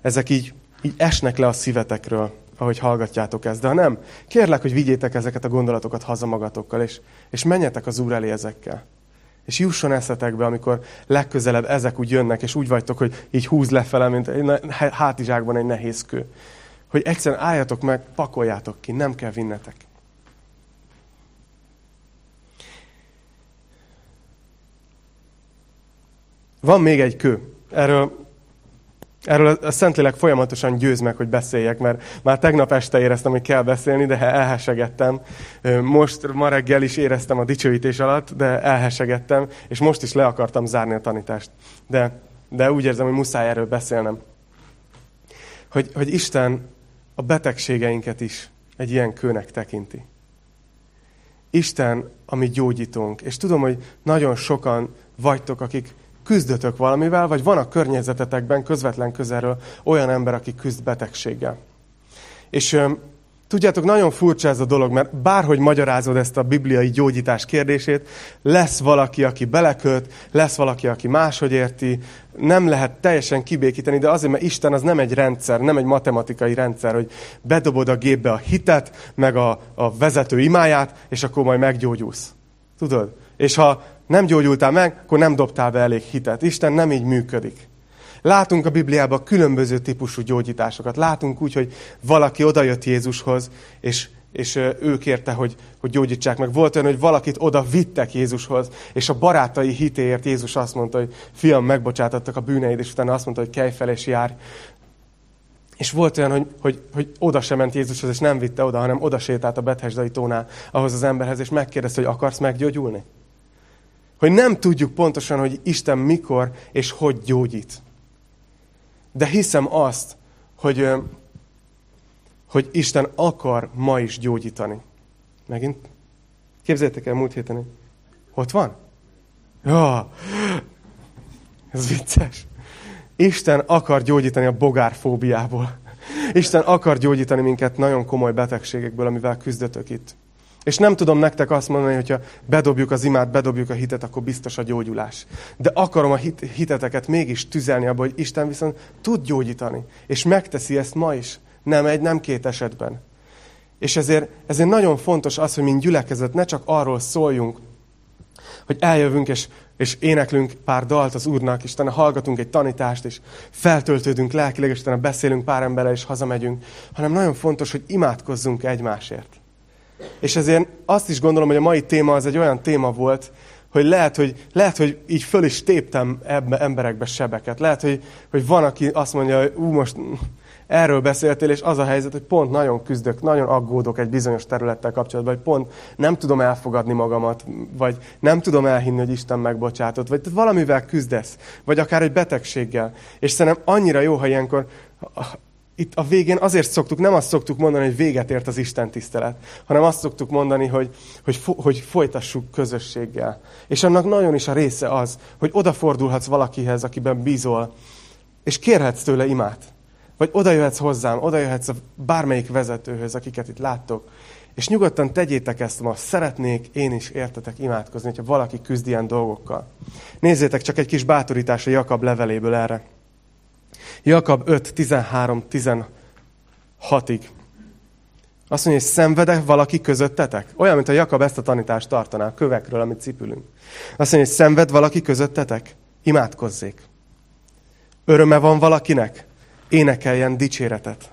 ezek így, így esnek le a szívetekről, ahogy hallgatjátok ezt. De ha nem, kérlek, hogy vigyétek ezeket a gondolatokat haza magatokkal, és, és menjetek az Úr elé ezekkel. És jusson eszetekbe, amikor legközelebb ezek úgy jönnek, és úgy vagytok, hogy így húz lefele, mint egy hátizsákban egy nehéz kő. Hogy egyszerűen álljatok meg, pakoljátok ki, nem kell vinnetek. Van még egy kő. Erről Erről a Szentlélek folyamatosan győz meg, hogy beszéljek, mert már tegnap este éreztem, hogy kell beszélni, de elhesegettem. Most, ma reggel is éreztem a dicsőítés alatt, de elhesegettem, és most is le akartam zárni a tanítást. De, de úgy érzem, hogy muszáj erről beszélnem. Hogy, hogy Isten a betegségeinket is egy ilyen kőnek tekinti. Isten, ami gyógyítónk. És tudom, hogy nagyon sokan vagytok, akik küzdötök valamivel, vagy van a környezetetekben közvetlen közelről olyan ember, aki küzd betegséggel. És tudjátok, nagyon furcsa ez a dolog, mert bárhogy magyarázod ezt a bibliai gyógyítás kérdését, lesz valaki, aki beleköt, lesz valaki, aki máshogy érti, nem lehet teljesen kibékíteni, de azért, mert Isten az nem egy rendszer, nem egy matematikai rendszer, hogy bedobod a gépbe a hitet, meg a, a vezető imáját, és akkor majd meggyógyulsz. Tudod? És ha nem gyógyultál meg, akkor nem dobtál be elég hitet. Isten nem így működik. Látunk a Bibliában különböző típusú gyógyításokat. Látunk úgy, hogy valaki odajött Jézushoz, és és ő kérte, hogy, hogy gyógyítsák meg. Volt olyan, hogy valakit oda vittek Jézushoz, és a barátai hitéért Jézus azt mondta, hogy fiam, megbocsátottak a bűneid, és utána azt mondta, hogy kelj fel és járj. És volt olyan, hogy, hogy, hogy oda sem ment Jézushoz, és nem vitte oda, hanem oda sétált a Bethesdai tónál ahhoz az emberhez, és megkérdezte, hogy akarsz meggyógyulni? Hogy nem tudjuk pontosan, hogy Isten mikor és hogy gyógyít. De hiszem azt, hogy, hogy Isten akar ma is gyógyítani. Megint? Képzeljétek el, múlt héten. Ott van? Ja, ez vicces. Isten akar gyógyítani a bogárfóbiából. Isten akar gyógyítani minket nagyon komoly betegségekből, amivel küzdötök itt. És nem tudom nektek azt mondani, hogyha bedobjuk az imát, bedobjuk a hitet, akkor biztos a gyógyulás. De akarom a hit, hiteteket mégis tüzelni abba, hogy Isten viszont tud gyógyítani. És megteszi ezt ma is. Nem egy, nem két esetben. És ezért, ezért nagyon fontos az, hogy mint gyülekezet ne csak arról szóljunk, hogy eljövünk és, és éneklünk pár dalt az Úrnak, és hallgatunk egy tanítást, és feltöltődünk lelkileg, és beszélünk pár emberrel, és hazamegyünk, hanem nagyon fontos, hogy imádkozzunk egymásért. És ezért azt is gondolom, hogy a mai téma az egy olyan téma volt, hogy lehet, hogy, lehet, hogy így föl is téptem ebbe, emberekbe sebeket. Lehet, hogy, hogy van, aki azt mondja, hogy ú, most erről beszéltél, és az a helyzet, hogy pont nagyon küzdök, nagyon aggódok egy bizonyos területtel kapcsolatban, hogy pont nem tudom elfogadni magamat, vagy nem tudom elhinni, hogy Isten megbocsátott, vagy valamivel küzdesz, vagy akár egy betegséggel. És szerintem annyira jó, ha ilyenkor itt a végén azért szoktuk, nem azt szoktuk mondani, hogy véget ért az Isten tisztelet, hanem azt szoktuk mondani, hogy, hogy, hogy folytassuk közösséggel. És annak nagyon is a része az, hogy odafordulhatsz valakihez, akiben bízol, és kérhetsz tőle imát. Vagy oda jöhetsz hozzám, oda jöhetsz a bármelyik vezetőhöz, akiket itt láttok, és nyugodtan tegyétek ezt ma, szeretnék én is értetek imádkozni, hogyha valaki küzd ilyen dolgokkal. Nézzétek csak egy kis bátorítás a Jakab leveléből erre. Jakab 5, 13, 16-ig. Azt mondja, hogy szenvede valaki közöttetek? Olyan, mint a Jakab ezt a tanítást tartaná a kövekről, amit cipülünk. Azt mondja, hogy szenved valaki közöttetek? Imádkozzék. Öröme van valakinek? Énekeljen dicséretet.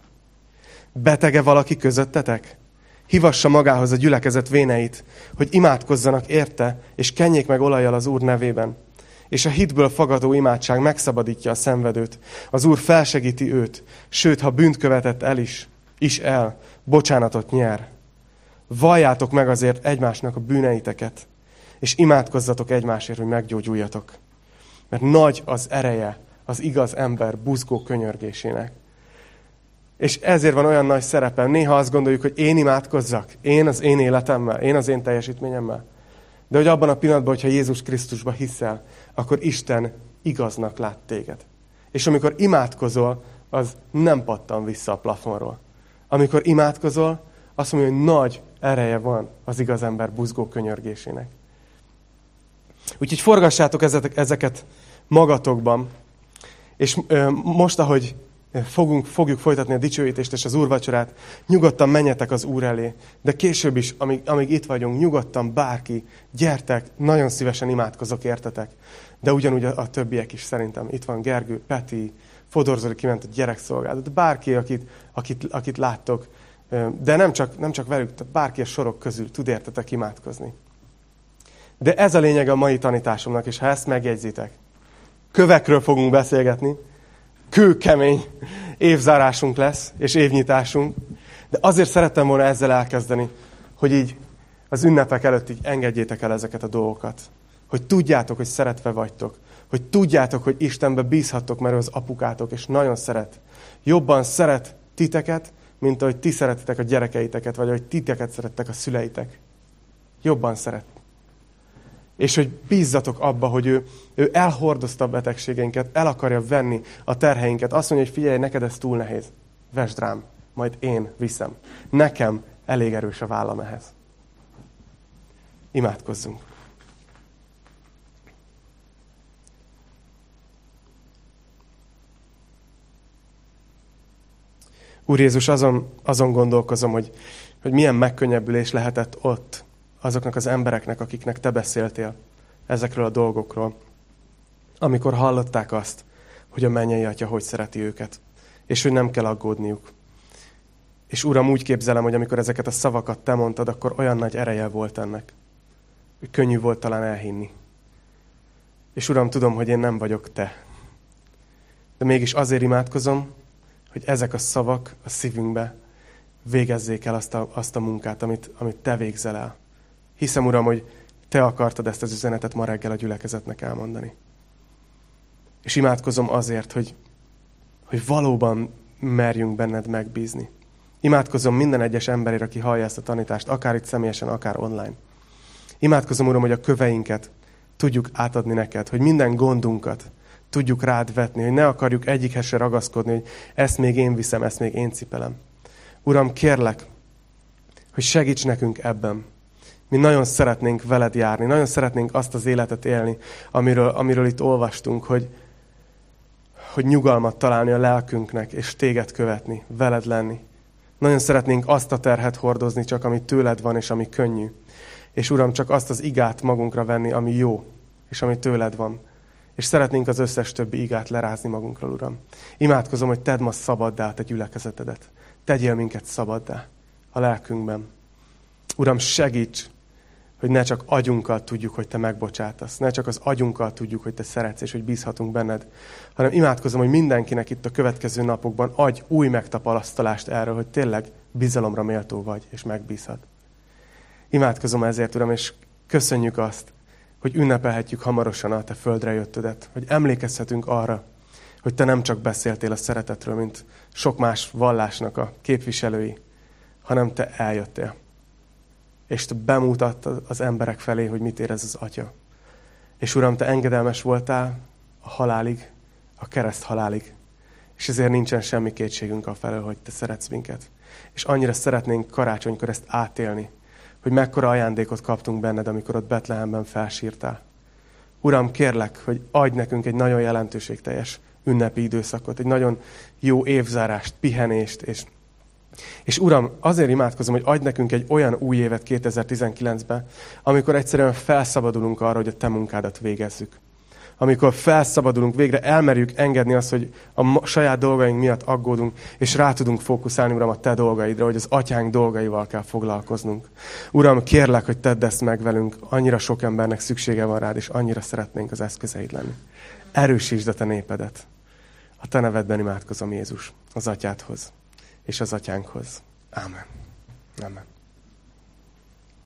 Betege valaki közöttetek? Hivassa magához a gyülekezet véneit, hogy imádkozzanak érte, és kenjék meg olajjal az Úr nevében és a hitből fagadó imádság megszabadítja a szenvedőt. Az Úr felsegíti őt, sőt, ha bűnt követett el is, is el, bocsánatot nyer. Valljátok meg azért egymásnak a bűneiteket, és imádkozzatok egymásért, hogy meggyógyuljatok. Mert nagy az ereje az igaz ember buzgó könyörgésének. És ezért van olyan nagy szerepem. Néha azt gondoljuk, hogy én imádkozzak, én az én életemmel, én az én teljesítményemmel. De hogy abban a pillanatban, hogyha Jézus Krisztusba hiszel, akkor Isten igaznak lát téged. És amikor imádkozol, az nem pattan vissza a plafonról. Amikor imádkozol, azt mondja, hogy nagy ereje van az igaz ember buzgó könyörgésének. Úgyhogy forgassátok ezeket magatokban, és most, ahogy fogunk, fogjuk folytatni a dicsőítést és az úrvacsorát, nyugodtan menjetek az úr elé. De később is, amíg, amíg itt vagyunk, nyugodtan bárki, gyertek, nagyon szívesen imádkozok értetek. De ugyanúgy a, a többiek is szerintem. Itt van Gergő, Peti, Fodorzoli kiment a gyerekszolgálat, bárki, akit, akit, akit láttok, de nem csak, nem csak velük, bárki a sorok közül tud értetek imádkozni. De ez a lényeg a mai tanításomnak, és ha ezt megjegyzitek, kövekről fogunk beszélgetni, kőkemény évzárásunk lesz, és évnyitásunk. De azért szerettem volna ezzel elkezdeni, hogy így az ünnepek előtt így engedjétek el ezeket a dolgokat. Hogy tudjátok, hogy szeretve vagytok. Hogy tudjátok, hogy Istenbe bízhattok, mert ő az apukátok, és nagyon szeret. Jobban szeret titeket, mint ahogy ti szeretitek a gyerekeiteket, vagy ahogy titeket szerettek a szüleitek. Jobban szeret és hogy bízzatok abba, hogy ő, ő elhordozta a betegségeinket, el akarja venni a terheinket. Azt mondja, hogy figyelj, neked ez túl nehéz. Vesd rám, majd én viszem. Nekem elég erős a vállam ehhez. Imádkozzunk. Úr Jézus, azon, azon gondolkozom, hogy, hogy milyen megkönnyebbülés lehetett ott, azoknak az embereknek, akiknek te beszéltél ezekről a dolgokról, amikor hallották azt, hogy a mennyei atya hogy szereti őket, és hogy nem kell aggódniuk. És Uram, úgy képzelem, hogy amikor ezeket a szavakat te mondtad, akkor olyan nagy ereje volt ennek, hogy könnyű volt talán elhinni. És Uram, tudom, hogy én nem vagyok te. De mégis azért imádkozom, hogy ezek a szavak a szívünkbe végezzék el azt a, azt a munkát, amit, amit te végzel el. Hiszem, Uram, hogy te akartad ezt az üzenetet ma reggel a gyülekezetnek elmondani. És imádkozom azért, hogy, hogy valóban merjünk benned megbízni. Imádkozom minden egyes emberért, aki hallja ezt a tanítást, akár itt személyesen, akár online. Imádkozom, Uram, hogy a köveinket tudjuk átadni neked, hogy minden gondunkat tudjuk rád vetni, hogy ne akarjuk egyikhez se ragaszkodni, hogy ezt még én viszem, ezt még én cipelem. Uram, kérlek, hogy segíts nekünk ebben. Mi nagyon szeretnénk veled járni, nagyon szeretnénk azt az életet élni, amiről, amiről itt olvastunk, hogy, hogy nyugalmat találni a lelkünknek, és téged követni, veled lenni. Nagyon szeretnénk azt a terhet hordozni, csak ami tőled van, és ami könnyű. És Uram, csak azt az igát magunkra venni, ami jó, és ami tőled van. És szeretnénk az összes többi igát lerázni magunkról, Uram. Imádkozom, hogy tedd ma szabaddá a gyülekezetedet. Tegyél minket szabaddá a lelkünkben. Uram, segíts, hogy ne csak agyunkkal tudjuk, hogy Te megbocsátasz, ne csak az agyunkkal tudjuk, hogy Te szeretsz, és hogy bízhatunk benned, hanem imádkozom, hogy mindenkinek itt a következő napokban adj új megtapasztalást erről, hogy tényleg bizalomra méltó vagy, és megbízhat. Imádkozom ezért, Uram, és köszönjük azt, hogy ünnepelhetjük hamarosan a Te földre jöttödet, hogy emlékezhetünk arra, hogy Te nem csak beszéltél a szeretetről, mint sok más vallásnak a képviselői, hanem Te eljöttél és te bemutattad az emberek felé, hogy mit érez az Atya. És Uram, te engedelmes voltál a halálig, a kereszt halálig. És ezért nincsen semmi kétségünk a felől, hogy te szeretsz minket. És annyira szeretnénk karácsonykor ezt átélni, hogy mekkora ajándékot kaptunk benned, amikor ott Betlehemben felsírtál. Uram, kérlek, hogy adj nekünk egy nagyon jelentőségteljes ünnepi időszakot, egy nagyon jó évzárást, pihenést, és és Uram, azért imádkozom, hogy adj nekünk egy olyan új évet 2019-ben, amikor egyszerűen felszabadulunk arra, hogy a Te munkádat végezzük. Amikor felszabadulunk, végre elmerjük engedni azt, hogy a saját dolgaink miatt aggódunk, és rá tudunk fókuszálni, Uram, a Te dolgaidra, hogy az atyánk dolgaival kell foglalkoznunk. Uram, kérlek, hogy tedd ezt meg velünk, annyira sok embernek szüksége van rád, és annyira szeretnénk az eszközeid lenni. Erősítsd a Te népedet. A Te nevedben imádkozom Jézus, az atyádhoz és az atyánkhoz. Ámen. Amen.